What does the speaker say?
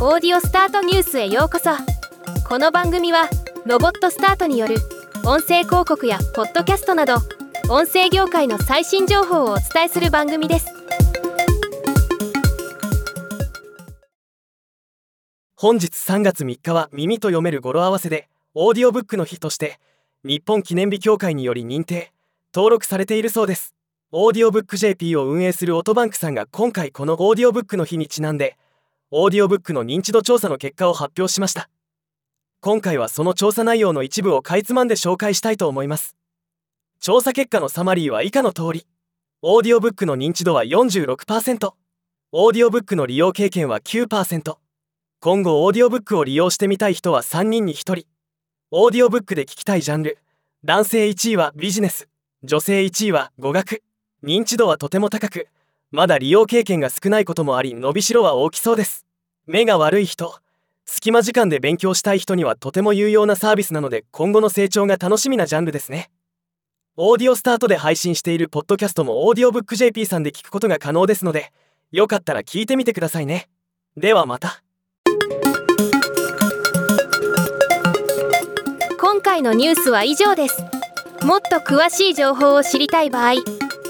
オーディオスタートニュースへようこそ。この番組はロボットスタートによる音声広告やポッドキャストなど音声業界の最新情報をお伝えする番組です。本日3月3日は耳と読める語呂合わせでオーディオブックの日として日本記念日協会により認定登録されているそうです。オーディオブック JP を運営するオトバンクさんが今回このオーディオブックの日にちなんでオーディオブックの認知度調査の結果を発表しました。今回はその調査内容の一部をかいつまんで紹介したいと思います。調査結果のサマリーは以下の通り。オーディオブックの認知度は46%オーディオブックの利用経験は9%今後オーディオブックを利用してみたい人は3人に1人。オーディオブックで聞きたいジャンル。男性1位はビジネス。女性1位は語学。認知度はとても高く。まだ利用経験が少ないこともあり伸びしろは大きそうです。目が悪い人隙間時間で勉強したい人にはとても有用なサービスなので今後の成長が楽しみなジャンルですね。オーディオスタートで配信しているポッドキャストもオーディオブック JP さんで聞くことが可能ですのでよかったら聞いてみてくださいね。ではまた。今回のニュースは以上です。もっと詳しい情報を知りたい場合